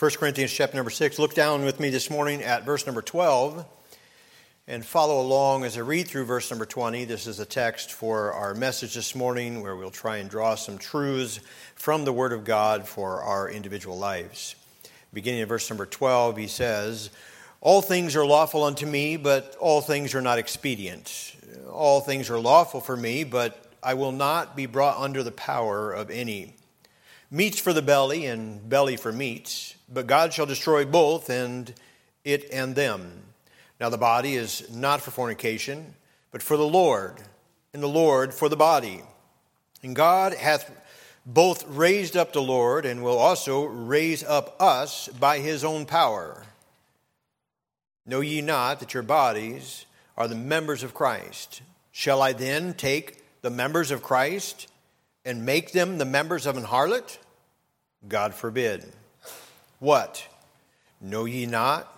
1 Corinthians chapter number 6. Look down with me this morning at verse number 12 and follow along as I read through verse number 20. This is a text for our message this morning where we'll try and draw some truths from the Word of God for our individual lives. Beginning in verse number 12, he says, All things are lawful unto me, but all things are not expedient. All things are lawful for me, but I will not be brought under the power of any. Meats for the belly, and belly for meats, but God shall destroy both, and it and them. Now the body is not for fornication, but for the Lord, and the Lord for the body. And God hath both raised up the Lord, and will also raise up us by his own power. Know ye not that your bodies are the members of Christ? Shall I then take the members of Christ and make them the members of an harlot? God forbid. What? Know ye not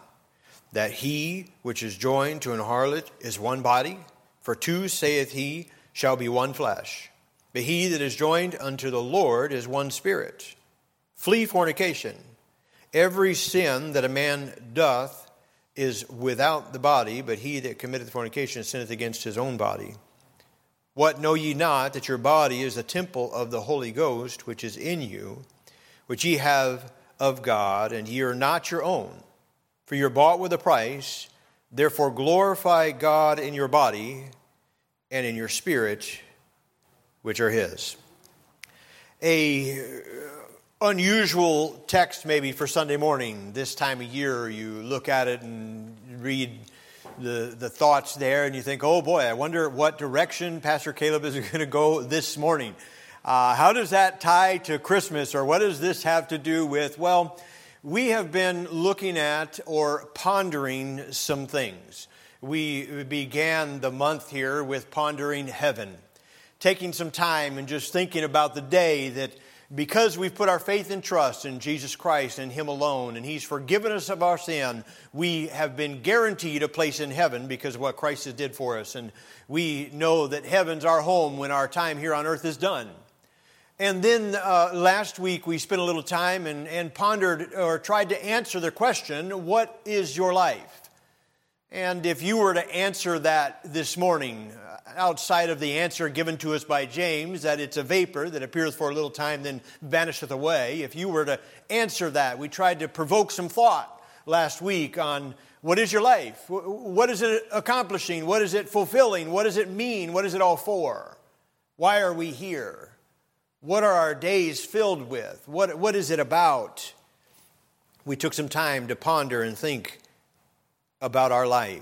that he which is joined to an harlot is one body? For two, saith he, shall be one flesh. But he that is joined unto the Lord is one spirit. Flee fornication. Every sin that a man doth is without the body, but he that committeth fornication sinneth against his own body. What know ye not that your body is the temple of the Holy Ghost, which is in you, which ye have of God, and ye are not your own? For you're bought with a price. Therefore glorify God in your body and in your spirit, which are His. A uh, unusual text maybe for Sunday morning. This time of year, you look at it and read the, the thoughts there, and you think, oh boy, I wonder what direction Pastor Caleb is going to go this morning. Uh, how does that tie to Christmas, or what does this have to do with? Well, we have been looking at or pondering some things. We began the month here with pondering heaven, taking some time and just thinking about the day that because we've put our faith and trust in Jesus Christ and Him alone, and He's forgiven us of our sin, we have been guaranteed a place in heaven because of what Christ has did for us. And we know that heaven's our home when our time here on earth is done. And then uh, last week we spent a little time and, and pondered or tried to answer the question, What is your life? And if you were to answer that this morning, outside of the answer given to us by James that it's a vapor that appears for a little time then vanisheth away, if you were to answer that, we tried to provoke some thought last week on what is your life? What is it accomplishing? What is it fulfilling? What does it mean? What is it all for? Why are we here? What are our days filled with? What, what is it about? We took some time to ponder and think about our life.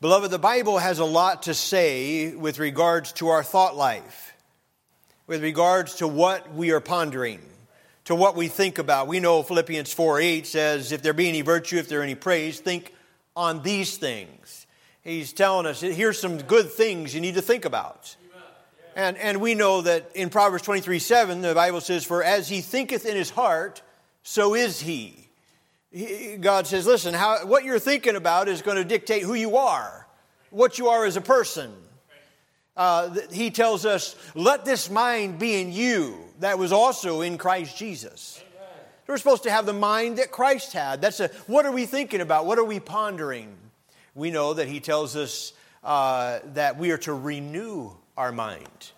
Beloved, the Bible has a lot to say with regards to our thought life, with regards to what we are pondering, to what we think about. We know Philippians 4 8 says, If there be any virtue, if there any praise, think on these things. He's telling us, here's some good things you need to think about. And, and we know that in Proverbs 23 7, the Bible says, For as he thinketh in his heart, so is he. God says, listen, how, what you're thinking about is going to dictate who you are, what you are as a person. Uh, he tells us, let this mind be in you that was also in Christ Jesus. We're supposed to have the mind that Christ had. That's a, what are we thinking about? What are we pondering? We know that he tells us uh, that we are to renew our mind.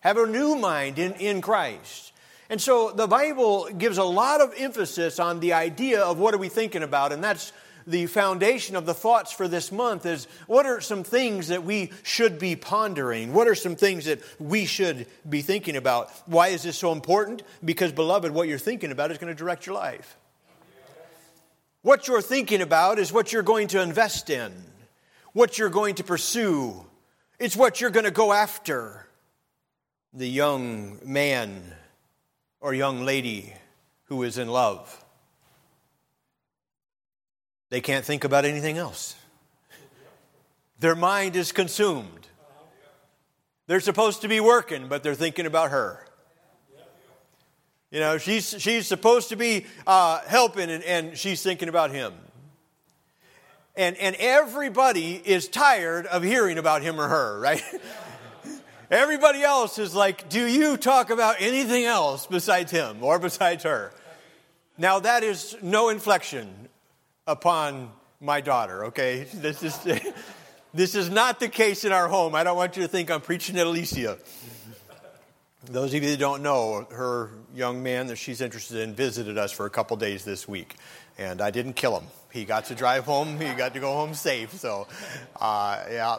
Have a new mind in, in Christ. And so the Bible gives a lot of emphasis on the idea of what are we thinking about, and that's the foundation of the thoughts for this month is what are some things that we should be pondering? What are some things that we should be thinking about? Why is this so important? Because, beloved, what you're thinking about is going to direct your life. What you're thinking about is what you're going to invest in, what you're going to pursue, it's what you're going to go after. The young man or young lady who is in love. They can't think about anything else. Their mind is consumed. They're supposed to be working, but they're thinking about her. You know, she's, she's supposed to be uh, helping, and, and she's thinking about him. And, and everybody is tired of hearing about him or her, right? Everybody else is like, Do you talk about anything else besides him or besides her? Now, that is no inflection upon my daughter, okay? This is, this is not the case in our home. I don't want you to think I'm preaching at Alicia. Those of you that don't know, her young man that she's interested in visited us for a couple days this week, and I didn't kill him. He got to drive home. He got to go home safe. So, uh, yeah,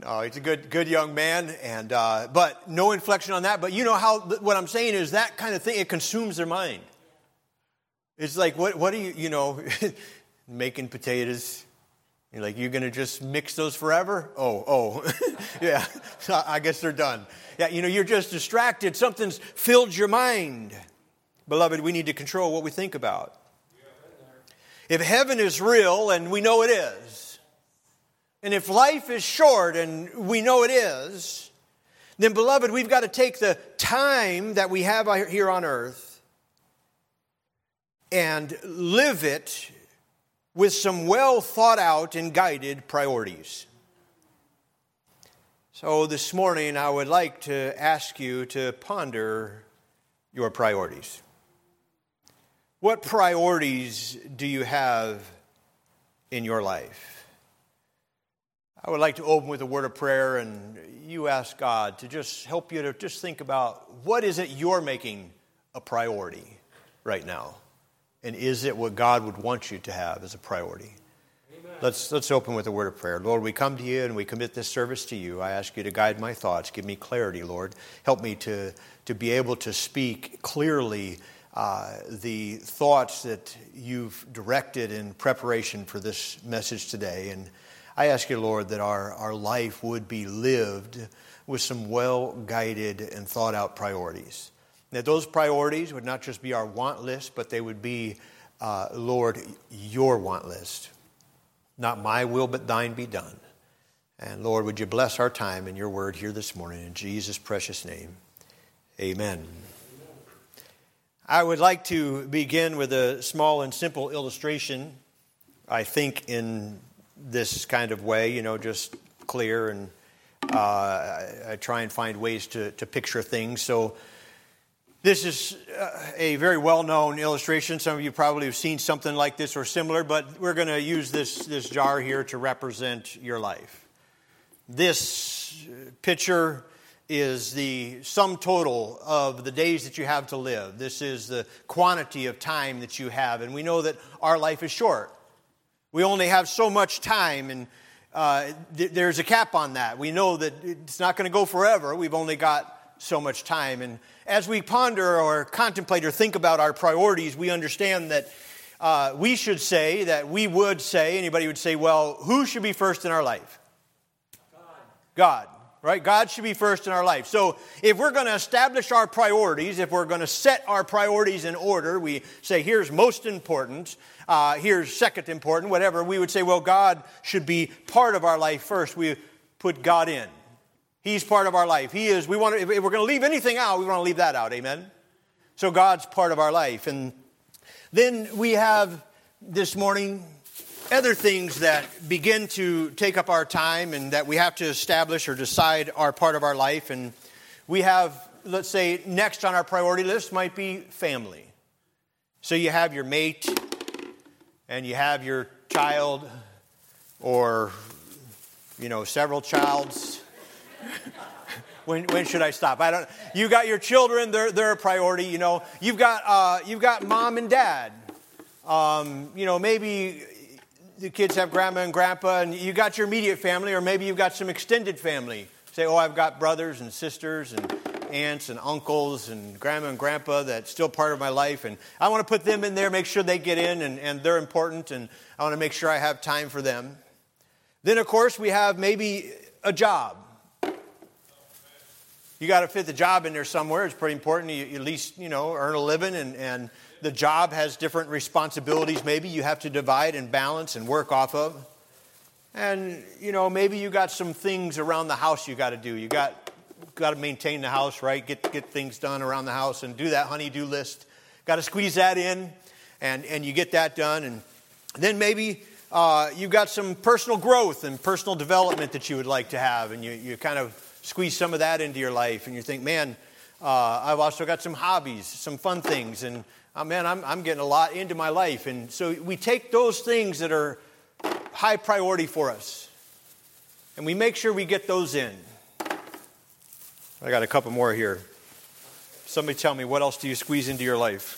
no, he's a good, good young man, and uh, but no inflection on that. But you know how what I'm saying is that kind of thing. It consumes their mind. It's like what, what are you, you know, making potatoes? You're like, you're to just mix those forever? Oh, oh, yeah. I guess they're done. Yeah, you know, you're just distracted. Something's filled your mind. Beloved, we need to control what we think about. If heaven is real, and we know it is, and if life is short, and we know it is, then, beloved, we've got to take the time that we have here on earth and live it with some well thought out and guided priorities. So, this morning, I would like to ask you to ponder your priorities. What priorities do you have in your life? I would like to open with a word of prayer and you ask God to just help you to just think about what is it you're making a priority right now? And is it what God would want you to have as a priority? Let's, let's open with a word of prayer. Lord, we come to you and we commit this service to you. I ask you to guide my thoughts. Give me clarity, Lord. Help me to, to be able to speak clearly uh, the thoughts that you've directed in preparation for this message today. And I ask you, Lord, that our, our life would be lived with some well guided and thought out priorities. That those priorities would not just be our want list, but they would be, uh, Lord, your want list. Not my will, but thine be done. And Lord, would you bless our time and your word here this morning in Jesus' precious name? Amen. I would like to begin with a small and simple illustration. I think in this kind of way, you know, just clear, and uh, I, try and find ways to, to picture things. So, this is uh, a very well known illustration. Some of you probably have seen something like this or similar, but we're going to use this, this jar here to represent your life. This picture is the sum total of the days that you have to live. This is the quantity of time that you have. And we know that our life is short. We only have so much time, and uh, th- there's a cap on that. We know that it's not going to go forever. We've only got so much time. And as we ponder or contemplate or think about our priorities, we understand that uh, we should say, that we would say, anybody would say, well, who should be first in our life? God. God right? God should be first in our life. So if we're going to establish our priorities, if we're going to set our priorities in order, we say, here's most important, uh, here's second important, whatever, we would say, well, God should be part of our life first. We put God in. He's part of our life. He is, we want to, if we're going to leave anything out, we want to leave that out. Amen? So God's part of our life. And then we have this morning other things that begin to take up our time and that we have to establish or decide are part of our life. And we have, let's say, next on our priority list might be family. So you have your mate and you have your child or, you know, several childs. when, when should I stop? I don't. You got your children; they're they're a priority. You know, you've got uh, you've got mom and dad. Um, you know, maybe the kids have grandma and grandpa, and you got your immediate family, or maybe you've got some extended family. Say, oh, I've got brothers and sisters and aunts and uncles and grandma and grandpa that's still part of my life, and I want to put them in there, make sure they get in, and, and they're important, and I want to make sure I have time for them. Then, of course, we have maybe a job. You got to fit the job in there somewhere. It's pretty important. You, at least, you know, earn a living and, and the job has different responsibilities, maybe you have to divide and balance and work off of. And, you know, maybe you got some things around the house you got to do. You got, got to maintain the house, right? Get, get things done around the house and do that honey-do list. Got to squeeze that in, and, and you get that done. And then maybe uh, you've got some personal growth and personal development that you would like to have, and you, you kind of squeeze some of that into your life, and you think, man, uh, I've also got some hobbies, some fun things, and oh, man, I'm, I'm getting a lot into my life. And so we take those things that are high priority for us and we make sure we get those in. I got a couple more here. Somebody tell me, what else do you squeeze into your life?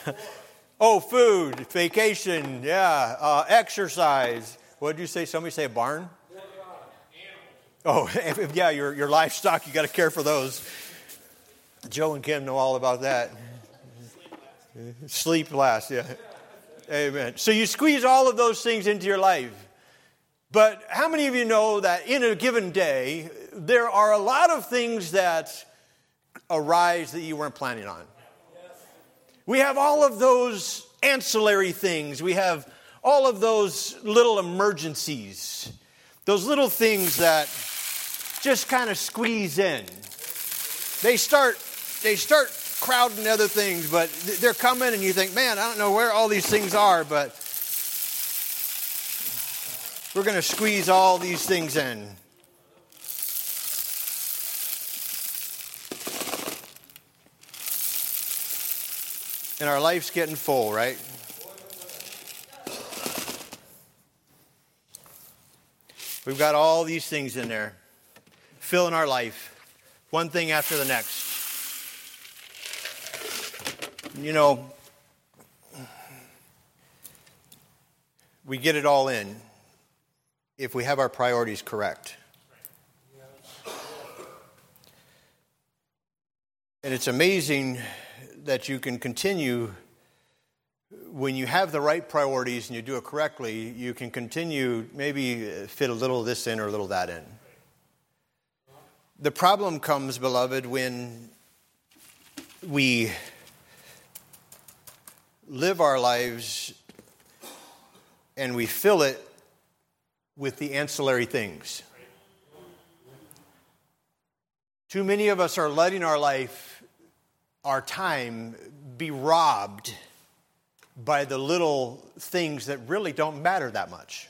oh, food, vacation, yeah, uh, exercise. What did you say? Somebody say a barn? Oh, yeah, your, your livestock, you got to care for those. Joe and Kim know all about that. Sleep last, yeah. Amen. So you squeeze all of those things into your life. But how many of you know that in a given day, there are a lot of things that arise that you weren't planning on? We have all of those ancillary things. We have all of those little emergencies, those little things that just kind of squeeze in. They start, they start crowding other things, but they're coming, and you think, man, I don't know where all these things are, but we're going to squeeze all these things in. And our life's getting full, right? We've got all these things in there filling our life, one thing after the next. You know, we get it all in if we have our priorities correct. And it's amazing that you can continue when you have the right priorities and you do it correctly, you can continue maybe fit a little of this in or a little of that in. The problem comes, beloved, when we live our lives and we fill it with the ancillary things. Too many of us are letting our life, our time, be robbed by the little things that really don't matter that much.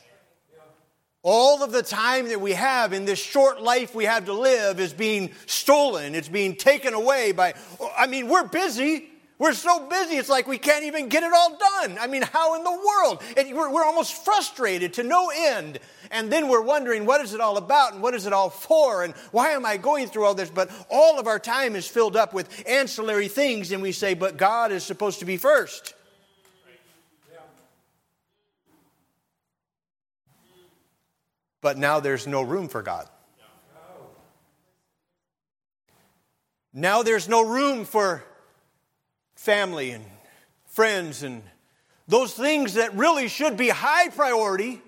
All of the time that we have in this short life we have to live is being stolen. It's being taken away by, I mean, we're busy. We're so busy, it's like we can't even get it all done. I mean, how in the world? We're, we're almost frustrated to no end. And then we're wondering, what is it all about and what is it all for and why am I going through all this? But all of our time is filled up with ancillary things, and we say, but God is supposed to be first. But now there's no room for God. Now there's no room for family and friends and those things that really should be high priority.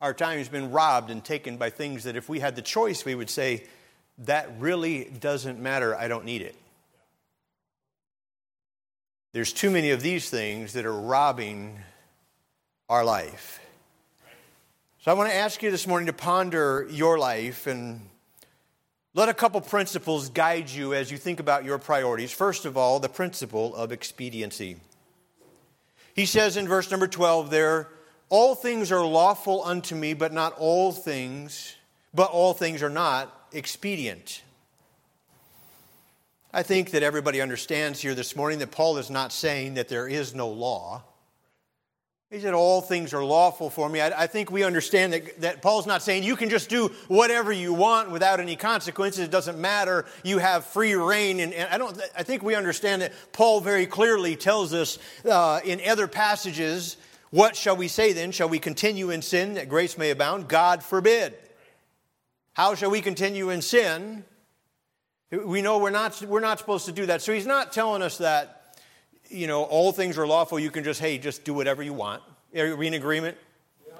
Our time has been robbed and taken by things that if we had the choice, we would say, that really doesn't matter. I don't need it. There's too many of these things that are robbing our life. So I want to ask you this morning to ponder your life and let a couple principles guide you as you think about your priorities. First of all, the principle of expediency. He says in verse number 12 there, all things are lawful unto me, but not all things, but all things are not expedient. I think that everybody understands here this morning that Paul is not saying that there is no law. He said, All things are lawful for me. I, I, think we understand that, that Paul's not saying you can just do whatever you want without any consequences. It doesn't matter. You have free reign. And, and I, don't, I think we understand that Paul very clearly tells us uh, in other passages what shall we say then? Shall we continue in sin that grace may abound? God forbid. How shall we continue in sin? We know we're not, we're not supposed to do that. So he's not telling us that you know, all things are lawful. You can just, hey, just do whatever you want. Are we in agreement? Yeah.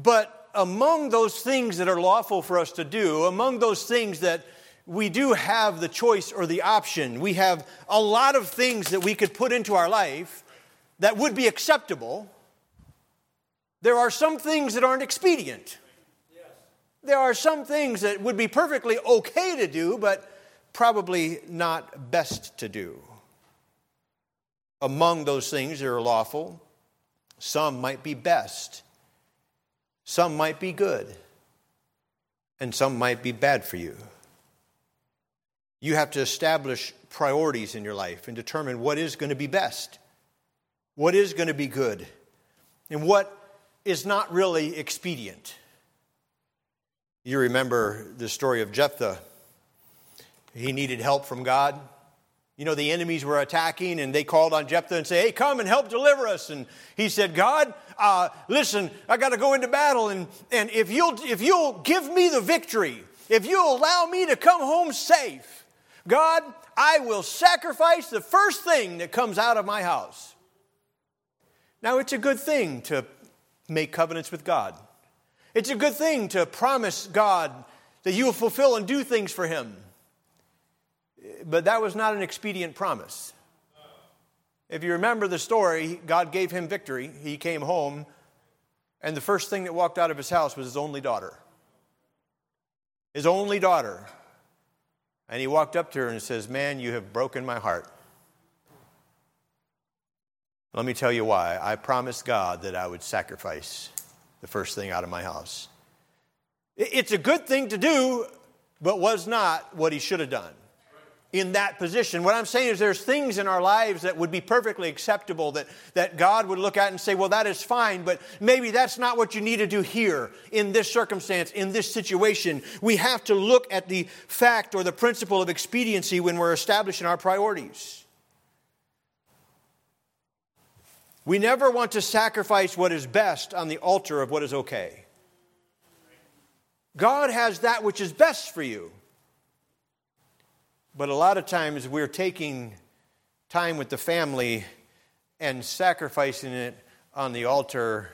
But among those things that are lawful for us to do, among those things that we do have the choice or the option, we have a lot of things that we could put into our life that would be acceptable. There are some things that aren't expedient. Yes. There are some things that would be perfectly okay to do, but probably not best to do among those things that are lawful. Some might be best, some might be good, and some might be bad for you. You have to establish priorities in your life and determine what is going to be best, what is going to be good, and what is not really expedient. You remember the story of Jephthah. He needed help from God. You know, the enemies were attacking, and they called on Jephthah and say, "Hey, come and help deliver us." And he said, "God, uh, listen, I got to go into battle, and and if you'll if you'll give me the victory, if you'll allow me to come home safe, God, I will sacrifice the first thing that comes out of my house." Now, it's a good thing to make covenants with God. It's a good thing to promise God that you will fulfill and do things for Him. But that was not an expedient promise. If you remember the story, God gave him victory. He came home, and the first thing that walked out of his house was his only daughter. His only daughter. And he walked up to her and says, Man, you have broken my heart. Let me tell you why. I promised God that I would sacrifice the first thing out of my house. It's a good thing to do, but was not what he should have done in that position. What I'm saying is there's things in our lives that would be perfectly acceptable that, that God would look at and say, well, that is fine, but maybe that's not what you need to do here in this circumstance, in this situation. We have to look at the fact or the principle of expediency when we're establishing our priorities. We never want to sacrifice what is best on the altar of what is okay. God has that which is best for you. But a lot of times we're taking time with the family and sacrificing it on the altar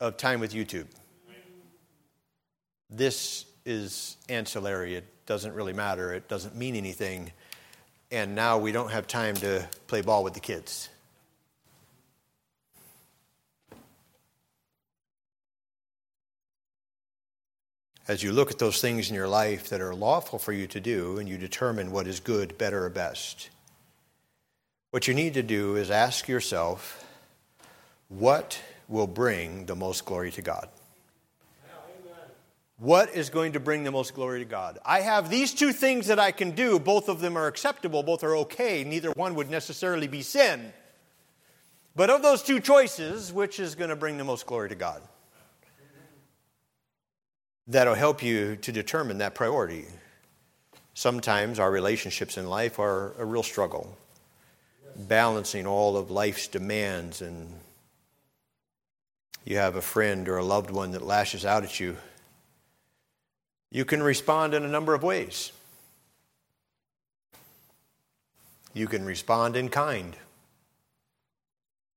of time with YouTube. This is ancillary. It doesn't really matter. It doesn't mean anything. And now we don't have time to play ball with the kids. As you look at those things in your life that are lawful for you to do and you determine what is good, better, or best, what you need to do is ask yourself, what will bring the most glory to God? What is going to bring the most glory to God? I have these two things that I can do. Both of them are acceptable, both are okay. Neither one would necessarily be sin. But of those two choices, which is going to bring the most glory to God? That'll help you to determine that priority. Sometimes our relationships in life are a real struggle, balancing all of life's demands, and you have a friend or a loved one that lashes out at you. You can respond in a number of ways. You can respond in kind.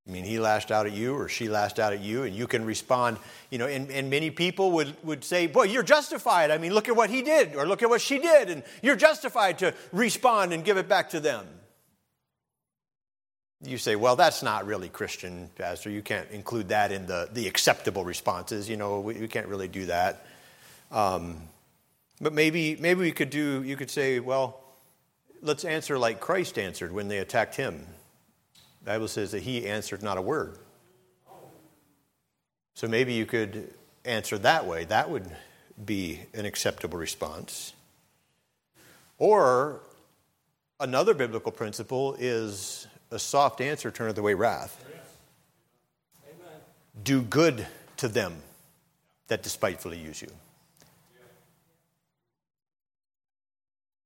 I mean, he lashed out at you or she lashed out at you, and you can respond, you know, and, and many people would, would say, Boy, you're justified. I mean, look at what he did, or look at what she did, and you're justified to respond and give it back to them. You say, Well, that's not really Christian, Pastor. You can't include that in the, the acceptable responses. You know, we, we can't really do that. Um, but maybe, maybe we could do, you could say, Well, let's answer like Christ answered when they attacked him. The Bible says that he answered not a word. So maybe you could answer that way. That would be an acceptable response. Or another biblical principle is a soft answer turneth away wrath. Amen. Do good to them that despitefully use you.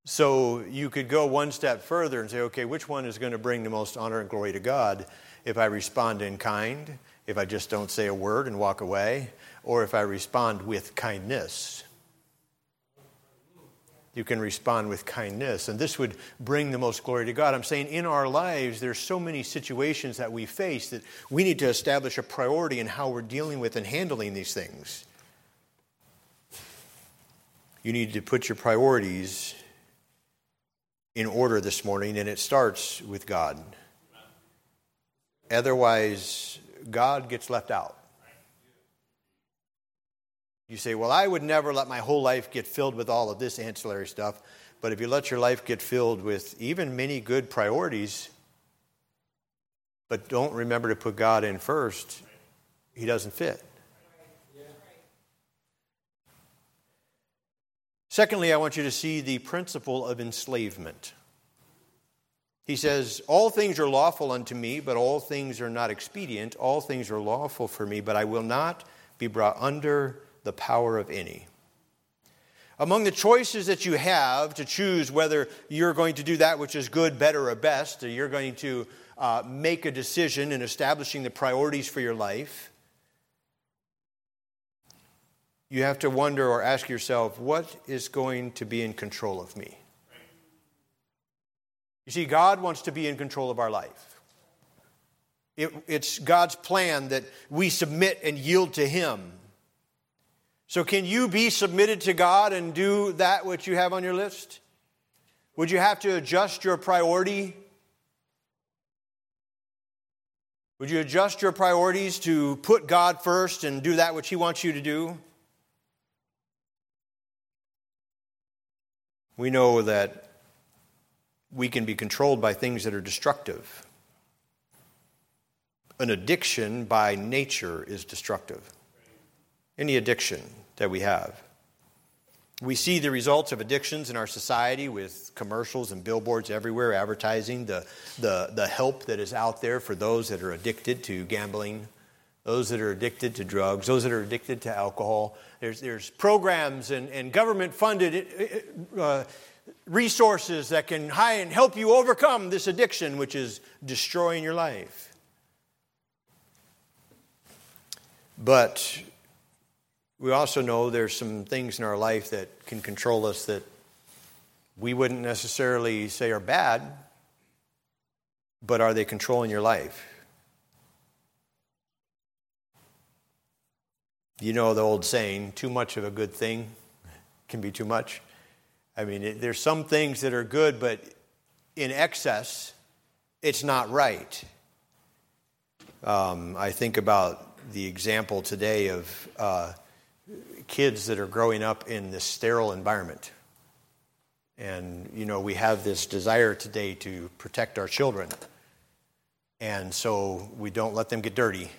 So you could go one step further and say, okay, which one is going to bring the most honor and glory to God? If I respond in kind, if I just don't say a word and walk away, or if I respond with kindness. You can respond with kindness, and this would bring the most glory to God. I'm saying in our lives, there's so many situations that we face that we need to establish a priority in how we're dealing with and handling these things. You need to put your priorities in order this morning, and it starts with God. Otherwise, God gets left out. You say, Well, I would never let my whole life get filled with all of this ancillary stuff. But if you let your life get filled with even many good priorities, but don't remember to put God in first, He doesn't fit. Secondly, I want you to see the principle of enslavement. He says, All things are lawful unto me, but all things are not expedient. All things are lawful for me, but I will not be brought under the power of any. Among the choices that you have to choose whether you're going to do that which is good, better, or best, or you're going to uh, make a decision in establishing the priorities for your life, you have to wonder or ask yourself, what is going to be in control of me? You see, God wants to be in control of our life. It, it's God's plan that we submit and yield to Him. So, can you be submitted to God and do that which you have on your list? Would you have to adjust your priority? Would you adjust your priorities to put God first and do that which He wants you to do? We know that we can be controlled by things that are destructive. An addiction by nature is destructive. Any addiction that we have. We see the results of addictions in our society with commercials and billboards everywhere advertising the, the, the help that is out there for those that are addicted to gambling, those that are addicted to drugs, those that are addicted to alcohol. There's, there's programs and, and government funded uh, resources that can high and help you overcome this addiction, which is destroying your life. But we also know there's some things in our life that can control us that we wouldn't necessarily say are bad, but are they controlling your life? You know the old saying, too much of a good thing can be too much. I mean, it, there's some things that are good, but in excess, it's not right. Um, I think about the example today of uh, kids that are growing up in this sterile environment. And, you know, we have this desire today to protect our children. And so we don't let them get dirty.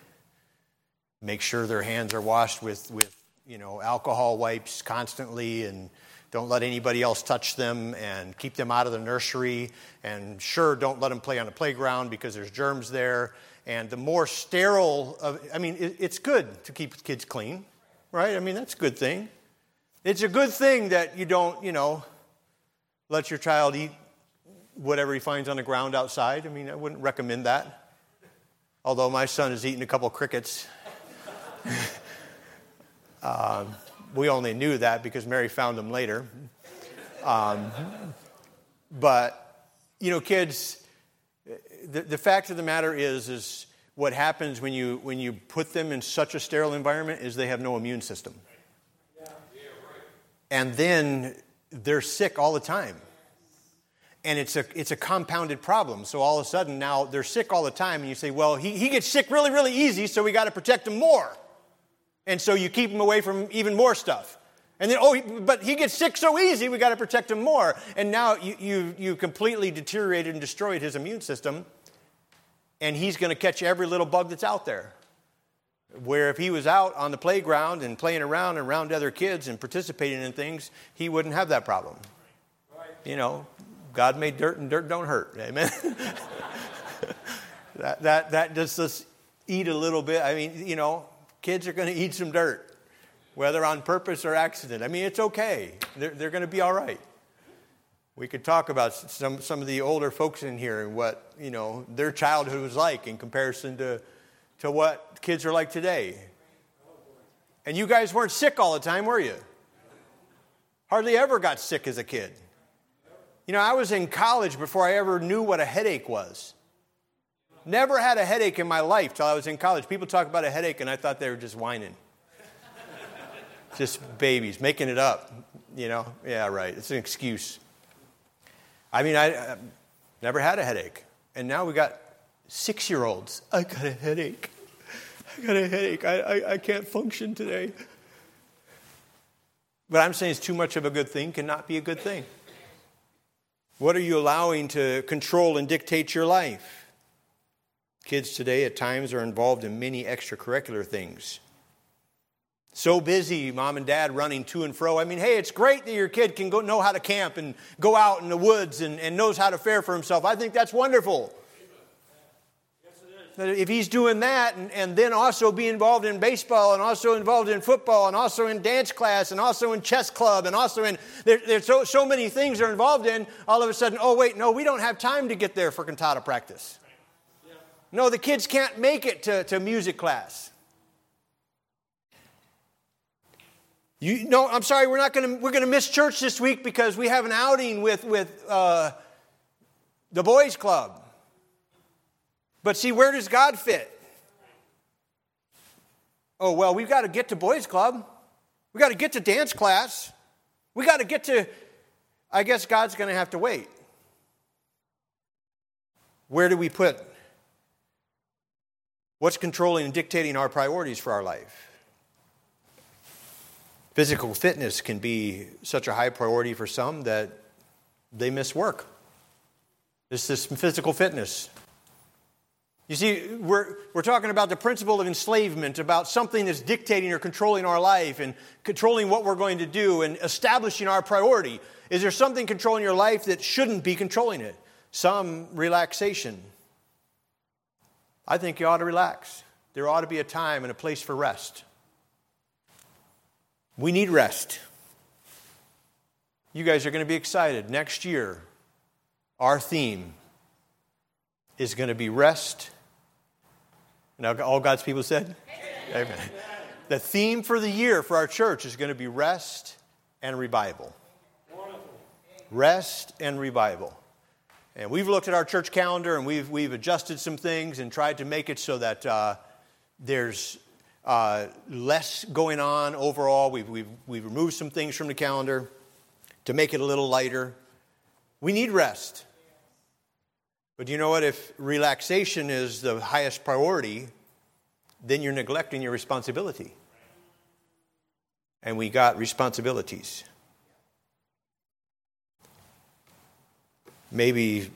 Make sure their hands are washed with, with you know, alcohol wipes constantly and don't let anybody else touch them and keep them out of the nursery. And sure, don't let them play on the playground because there's germs there. And the more sterile, of, I mean, it, it's good to keep kids clean, right? I mean, that's a good thing. It's a good thing that you don't, you know, let your child eat whatever he finds on the ground outside. I mean, I wouldn't recommend that. Although my son has eaten a couple crickets. um, we only knew that because Mary found them later. Um, but, you know, kids, the, the fact of the matter is, is what happens when you, when you put them in such a sterile environment is they have no immune system. And then they're sick all the time. And it's a, it's a compounded problem. So all of a sudden now they're sick all the time, and you say, well, he, he gets sick really, really easy, so we got to protect him more. And so you keep him away from even more stuff. And then, oh, but he gets sick so easy, we got to protect him more. And now you, you, you completely deteriorated and destroyed his immune system, and he's going to catch every little bug that's out there. Where if he was out on the playground and playing around and around other kids and participating in things, he wouldn't have that problem. You know, God made dirt and dirt don't hurt. Amen. that, that, that just, just eat a little bit. I mean, you know, Kids are going to eat some dirt, whether on purpose or accident. I mean, it's okay. They're, they're going to be all right. We could talk about some, some of the older folks in here and what, you know, their childhood was like in comparison to, to what kids are like today. And you guys weren't sick all the time, were you? Hardly ever got sick as a kid. You know, I was in college before I ever knew what a headache was. Never had a headache in my life till I was in college. People talk about a headache, and I thought they were just whining. just babies, making it up. You know? Yeah, right. It's an excuse. I mean, I, I never had a headache. And now we got six year olds. I got a headache. I got a headache. I, I, I can't function today. But I'm saying it's too much of a good thing cannot be a good thing. What are you allowing to control and dictate your life? Kids today at times are involved in many extracurricular things. So busy, mom and dad running to and fro. I mean, hey, it's great that your kid can go know how to camp and go out in the woods and, and knows how to fare for himself. I think that's wonderful. if he's doing that and, and then also be involved in baseball and also involved in football and also in dance class and also in chess club and also in there, there's so, so many things they're involved in all of a sudden oh wait no we don't have time to get there for cantata practice no the kids can't make it to, to music class You no, I'm sorry, we're not going to we're going to miss church this week because we have an outing with with uh, the boys' club. But see, where does God fit? Oh well, we've got to get to boys' club. We got to get to dance class. We got to get to. I guess God's going to have to wait. Where do we put? What's controlling and dictating our priorities for our life? Physical fitness can be such a high priority for some that they miss work. It's this physical fitness. You see, we're, we're talking about the principle of enslavement, about something that's dictating or controlling our life and controlling what we're going to do and establishing our priority. Is there something controlling your life that shouldn't be controlling it? Some relaxation. I think you ought to relax. There ought to be a time and a place for rest. We need rest. You guys are going to be excited. Next year, our theme is going to be rest. And all God's people said? Amen. Amen. The theme for the year for our church is going to be rest and revival. Rest and revival. And we've looked at our church calendar and we've, we've adjusted some things and tried to make it so that uh, there's uh, less going on overall. We've, we've, we've removed some things from the calendar to make it a little lighter. We need rest. But you know what? If relaxation is the highest priority, then you're neglecting your responsibility. And we got responsibilities. Maybe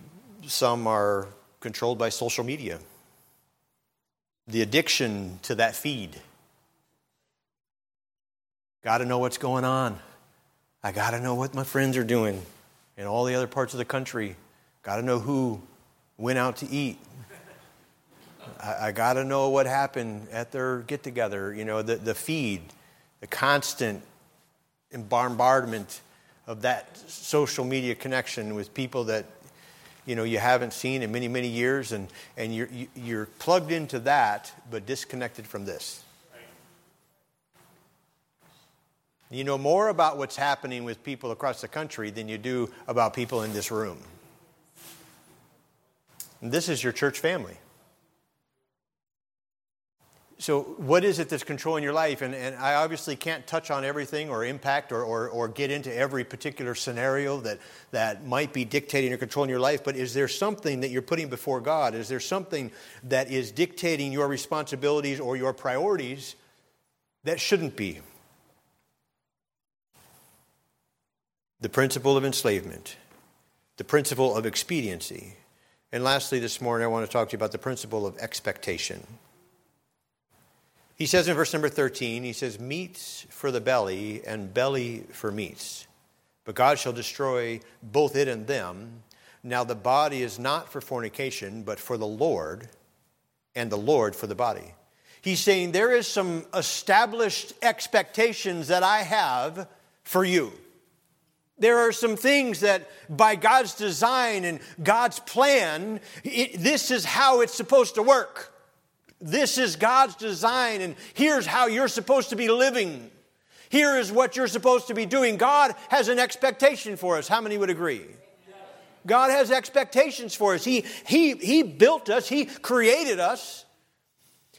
some are controlled by social media the addiction to that feed. Got to know what's going on. I got to know what my friends are doing in all the other parts of the country. Got to know who went out to eat. I, I got to know what happened at their get together. You know, the, the feed, the constant bombardment of that social media connection with people that you know you haven't seen in many many years and and you're you're plugged into that but disconnected from this. You know more about what's happening with people across the country than you do about people in this room. And this is your church family so, what is it that's controlling your life? And, and I obviously can't touch on everything or impact or, or, or, get into every particular scenario that, that might be dictating or controlling your life, but is there something that you're putting before God? Is there something that is dictating your responsibilities or your priorities that shouldn't be? The principle of enslavement, the principle of expediency. And lastly, this morning, I want to talk to you about the principle of expectation. He says in verse number 13, he says, Meats for the belly and belly for meats. But God shall destroy both it and them. Now the body is not for fornication, but for the Lord, and the Lord for the body. He's saying there is some established expectations that I have for you. There are some things that by God's design and God's plan, it, this is how it's supposed to work. This is God's design, and here's how you're supposed to be living. Here is what you're supposed to be doing. God has an expectation for us. How many would agree? God has expectations for us. He, he, he built us, He created us.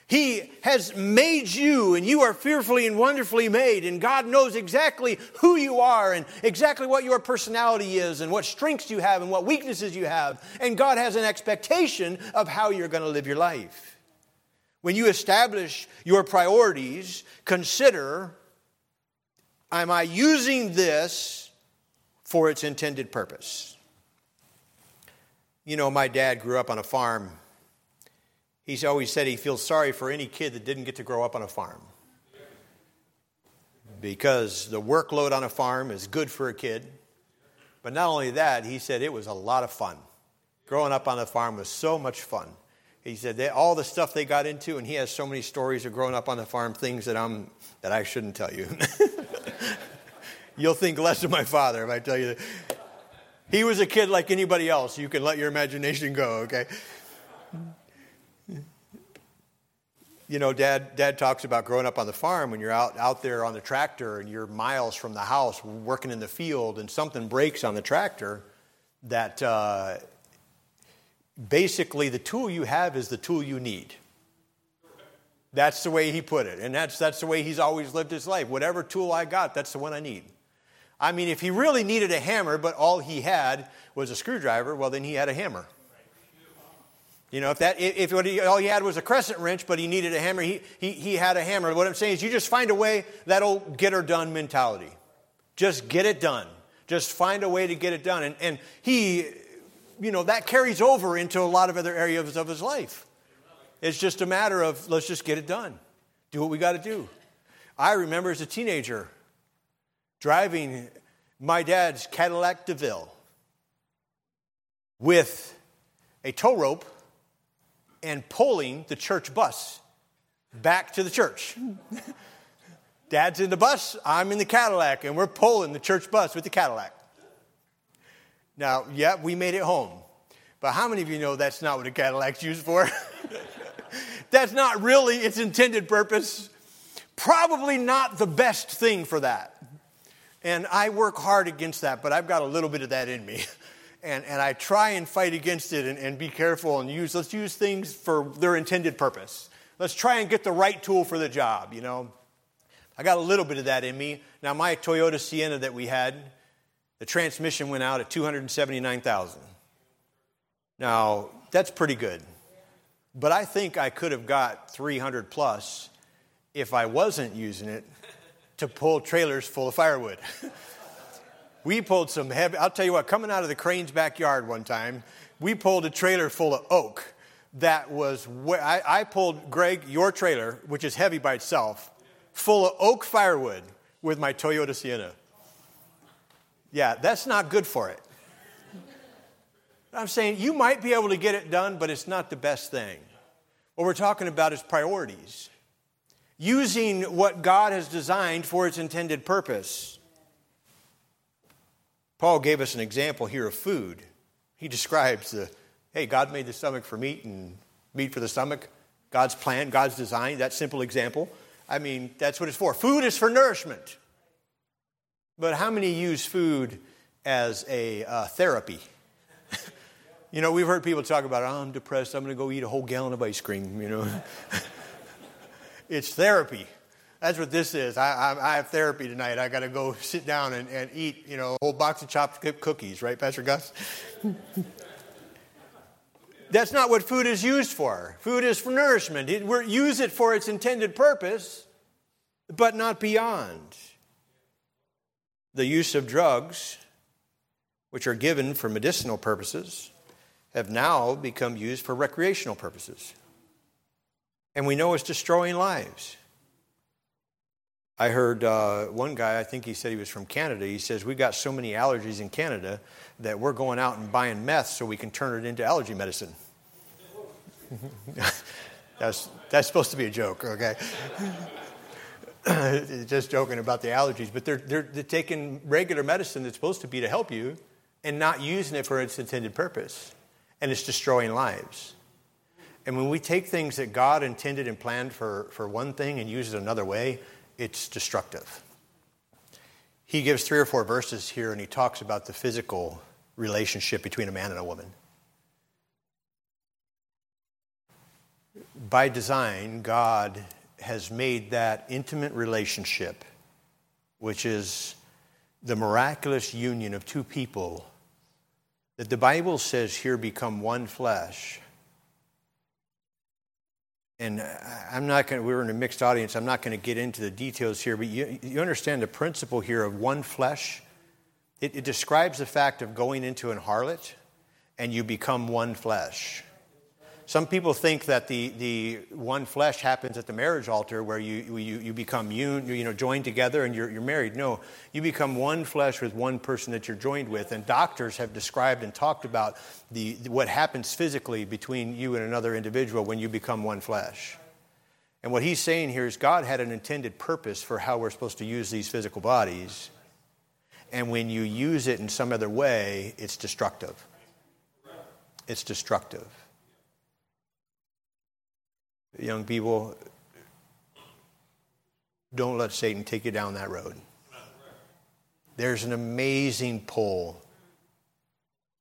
He has made you, and you are fearfully and wonderfully made, and God knows exactly who you are and exactly what your personality is, and what strengths you have, and what weaknesses you have. And God has an expectation of how you're going to live your life. When you establish your priorities, consider Am I using this for its intended purpose? You know, my dad grew up on a farm. He's always said he feels sorry for any kid that didn't get to grow up on a farm. because the workload on a farm is good for a kid. But not only that, he said it was a lot of fun. Growing up on the farm was so much fun. He said all the stuff they got into, and he has so many stories of growing up on the farm, things that I'm that I shouldn't tell you. You'll think less of my father if I tell you that. He was a kid like anybody else. You can let your imagination go, okay? You know, dad, dad talks about growing up on the farm when you're out, out there on the tractor and you're miles from the house working in the field and something breaks on the tractor that uh, basically the tool you have is the tool you need. That's the way he put it. And that's, that's the way he's always lived his life. Whatever tool I got, that's the one I need. I mean, if he really needed a hammer, but all he had was a screwdriver, well, then he had a hammer. You know, if that if he, all he had was a crescent wrench, but he needed a hammer, he, he, he had a hammer. What I'm saying is, you just find a way that'll get her done mentality. Just get it done. Just find a way to get it done. And, and he, you know, that carries over into a lot of other areas of his life. It's just a matter of let's just get it done. Do what we got to do. I remember as a teenager driving my dad's Cadillac DeVille with a tow rope and pulling the church bus back to the church. Dad's in the bus, I'm in the Cadillac, and we're pulling the church bus with the Cadillac. Now, yeah, we made it home. But how many of you know that's not what a Cadillac's used for? that's not really its intended purpose. Probably not the best thing for that. And I work hard against that, but I've got a little bit of that in me. And, and I try and fight against it and, and be careful and use, let's use things for their intended purpose. Let's try and get the right tool for the job, you know. I got a little bit of that in me. Now, my Toyota Sienna that we had, the transmission went out at 279,000. Now, that's pretty good. But I think I could have got 300 plus if I wasn't using it to pull trailers full of firewood. we pulled some heavy, I'll tell you what, coming out of the crane's backyard one time, we pulled a trailer full of oak that was, I, I pulled, Greg, your trailer, which is heavy by itself, full of oak firewood with my Toyota Sienna. Yeah, that's not good for it. I'm saying you might be able to get it done, but it's not the best thing. What we're talking about is priorities using what God has designed for its intended purpose. Paul gave us an example here of food. He describes the hey, God made the stomach for meat and meat for the stomach. God's plan, God's design, that simple example. I mean, that's what it's for. Food is for nourishment. But how many use food as a uh, therapy? you know, we've heard people talk about, oh, I'm depressed, I'm going to go eat a whole gallon of ice cream, you know. It's therapy. That's what this is. I, I, I have therapy tonight. I got to go sit down and, and eat, you know, a whole box of chopped cookies, right, Pastor Gus? That's not what food is used for. Food is for nourishment. It, use it for its intended purpose, but not beyond. The use of drugs, which are given for medicinal purposes, have now become used for recreational purposes and we know it's destroying lives. I heard uh, one guy, I think he said he was from Canada, he says, We've got so many allergies in Canada that we're going out and buying meth so we can turn it into allergy medicine. that's, that's supposed to be a joke, okay? Just joking about the allergies, but they're, they're, they're taking regular medicine that's supposed to be to help you and not using it for its intended purpose. And it's destroying lives. And when we take things that God intended and planned for, for one thing and use it another way, it's destructive. He gives three or four verses here and he talks about the physical relationship between a man and a woman. By design, God has made that intimate relationship, which is the miraculous union of two people that the Bible says here become one flesh and I'm not going to, we are in a mixed audience, I'm not going to get into the details here, but you, you understand the principle here of one flesh. It, it describes the fact of going into an harlot and you become one flesh. Some people think that the, the one flesh happens at the marriage altar where you, you, you become you, you know, joined together and you're, you're married. No, you become one flesh with one person that you're joined with. And doctors have described and talked about the, what happens physically between you and another individual when you become one flesh. And what he's saying here is God had an intended purpose for how we're supposed to use these physical bodies. And when you use it in some other way, it's destructive. It's destructive young people, don't let Satan take you down that road. There's an amazing pull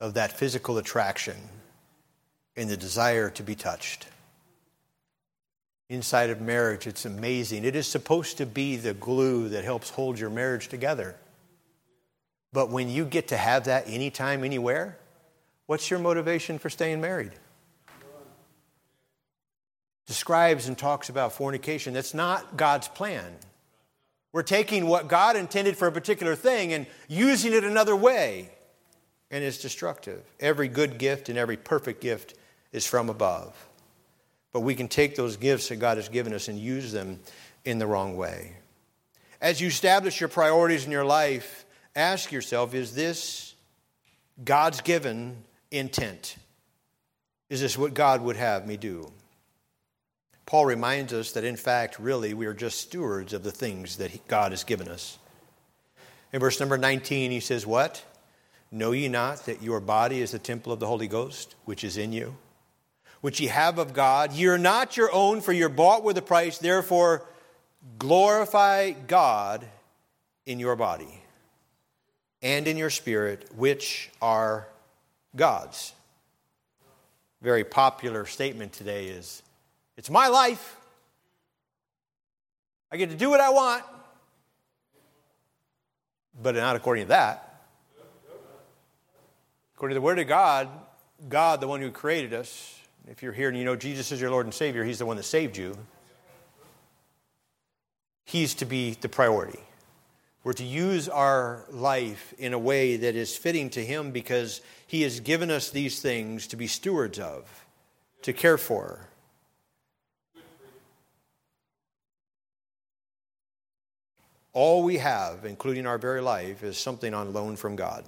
of that physical attraction and the desire to be touched. Inside of marriage, it's amazing. It is supposed to be the glue that helps hold your marriage together. But when you get to have that anytime, anywhere, what's your motivation for staying married? Describes and talks about fornication. That's not God's plan. We're taking what God intended for a particular thing and using it another way, and it's destructive. Every good gift and every perfect gift is from above. But we can take those gifts that God has given us and use them in the wrong way. As you establish your priorities in your life, ask yourself is this God's given intent? Is this what God would have me do? Paul reminds us that, in fact, really, we are just stewards of the things that God has given us. In verse number 19, he says, What? Know ye not that your body is the temple of the Holy Ghost, which is in you, which ye have of God? Ye are not your own, for you're bought with a price. Therefore, glorify God in your body and in your spirit, which are God's. Very popular statement today is it's my life. I get to do what I want. But not according to that. According to the Word of God, God, the one who created us, if you're here and you know Jesus is your Lord and Savior, He's the one that saved you. He's to be the priority. We're to use our life in a way that is fitting to Him because He has given us these things to be stewards of, to care for. All we have, including our very life, is something on loan from God.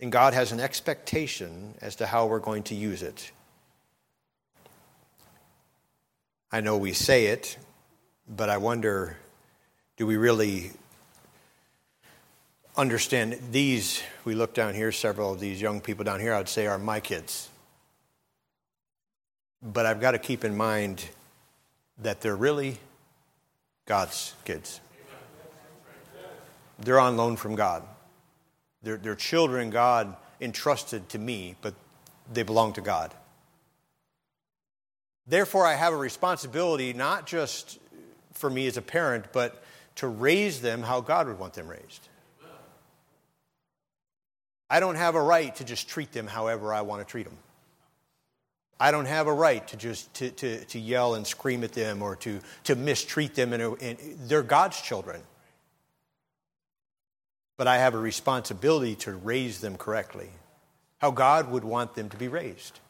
And God has an expectation as to how we're going to use it. I know we say it, but I wonder do we really understand these? We look down here, several of these young people down here, I'd say are my kids. But I've got to keep in mind that they're really God's kids. They're on loan from God. They're, they're children God entrusted to me, but they belong to God. Therefore, I have a responsibility not just for me as a parent, but to raise them how God would want them raised. I don't have a right to just treat them however I want to treat them. I don't have a right to just to, to, to yell and scream at them or to, to mistreat them. In a, in, they're God's children but I have a responsibility to raise them correctly, how God would want them to be raised.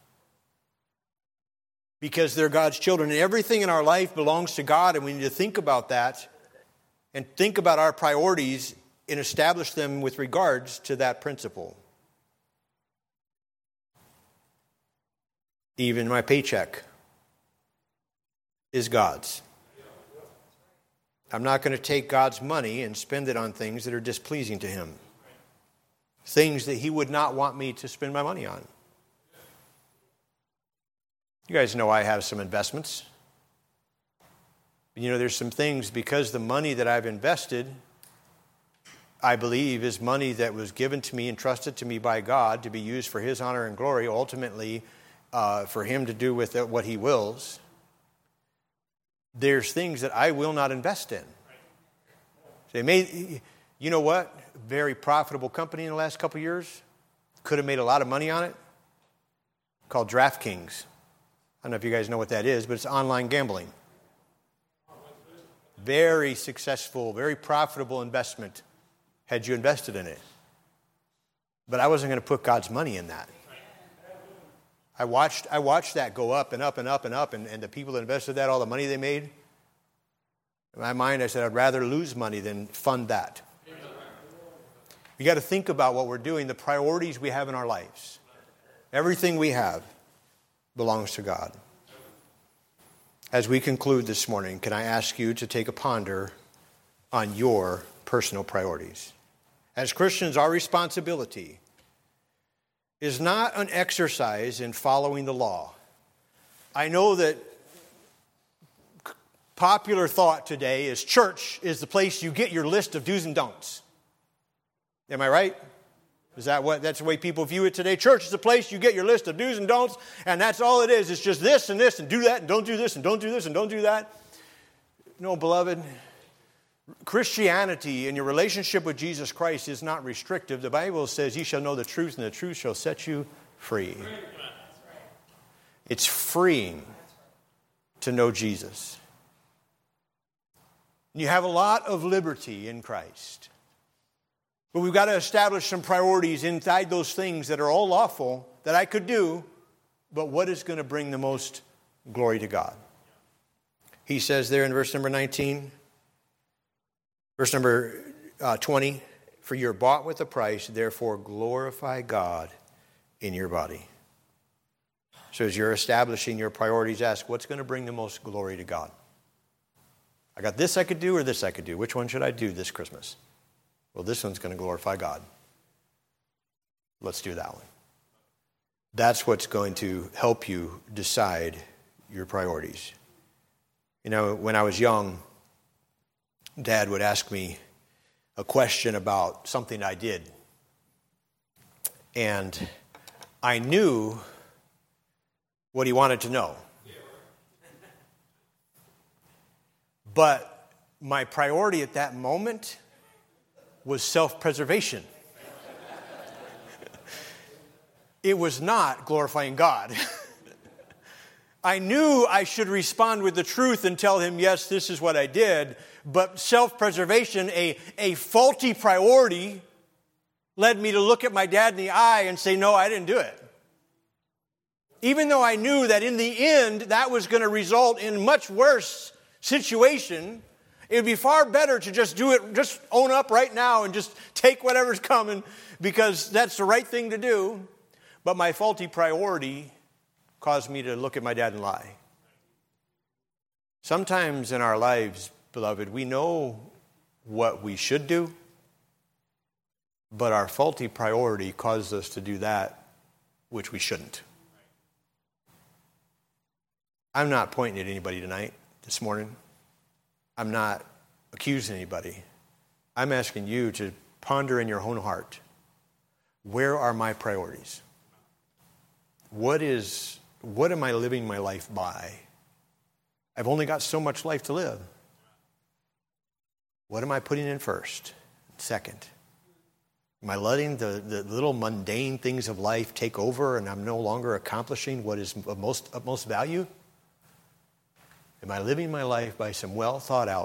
Because they're God's children, and everything in our life belongs to God, and we need to think about that and think about our priorities and establish them with regards to that principle. Even my paycheck is God's. I'm not going to take God's money and spend it on things that are displeasing to Him, things that He would not want me to spend my money on. You guys know I have some investments. You know, there's some things because the money that I've invested, I believe, is money that was given to me, entrusted to me by God to be used for His honor and glory, ultimately uh, for Him to do with it what He wills there's things that I will not invest in. They may, you know what? Very profitable company in the last couple years. Could have made a lot of money on it. Called DraftKings. I don't know if you guys know what that is, but it's online gambling. Very successful, very profitable investment had you invested in it. But I wasn't going to put God's money in that. I watched, I watched that go up and up and up and up, and, and the people that invested that, all the money they made. In my mind, I said, I'd rather lose money than fund that. We got to think about what we're doing, the priorities we have in our lives. Everything we have belongs to God. As we conclude this morning, can I ask you to take a ponder on your personal priorities? As Christians, our responsibility is not an exercise in following the law. I know that popular thought today is church is the place you get your list of do's and don'ts. Am I right? Is that what that's the way people view it today? Church is the place you get your list of do's and don'ts, and that's all it is. It's just this and this and do that and don't do this and don't do this and don't do that. No, beloved, Christianity and your relationship with Jesus Christ is not restrictive. The Bible says, "You shall know the truth, and the truth shall set you free." It's freeing to know Jesus. You have a lot of liberty in Christ. But we've got to establish some priorities inside those things that are all lawful that I could do, but what is going to bring the most glory to God? He says there in verse number 19, Verse number uh, 20 For you're bought with a price, therefore glorify God in your body. So as you're establishing your priorities, ask what's going to bring the most glory to God? I got this I could do or this I could do. Which one should I do this Christmas? Well, this one's going to glorify God. Let's do that one. That's what's going to help you decide your priorities. You know, when I was young, Dad would ask me a question about something I did. And I knew what he wanted to know. But my priority at that moment was self preservation. it was not glorifying God. I knew I should respond with the truth and tell him, yes, this is what I did, but self preservation, a, a faulty priority, led me to look at my dad in the eye and say, No, I didn't do it. Even though I knew that in the end that was going to result in much worse situation, it would be far better to just do it, just own up right now and just take whatever's coming because that's the right thing to do. But my faulty priority caused me to look at my dad and lie. Sometimes in our lives, beloved, we know what we should do, but our faulty priority causes us to do that which we shouldn't. I'm not pointing at anybody tonight, this morning. I'm not accusing anybody. I'm asking you to ponder in your own heart where are my priorities? What is what am I living my life by? I've only got so much life to live. What am I putting in first? Second? Am I letting the, the little mundane things of life take over and I'm no longer accomplishing what is of most, of most value? Am I living my life by some well thought out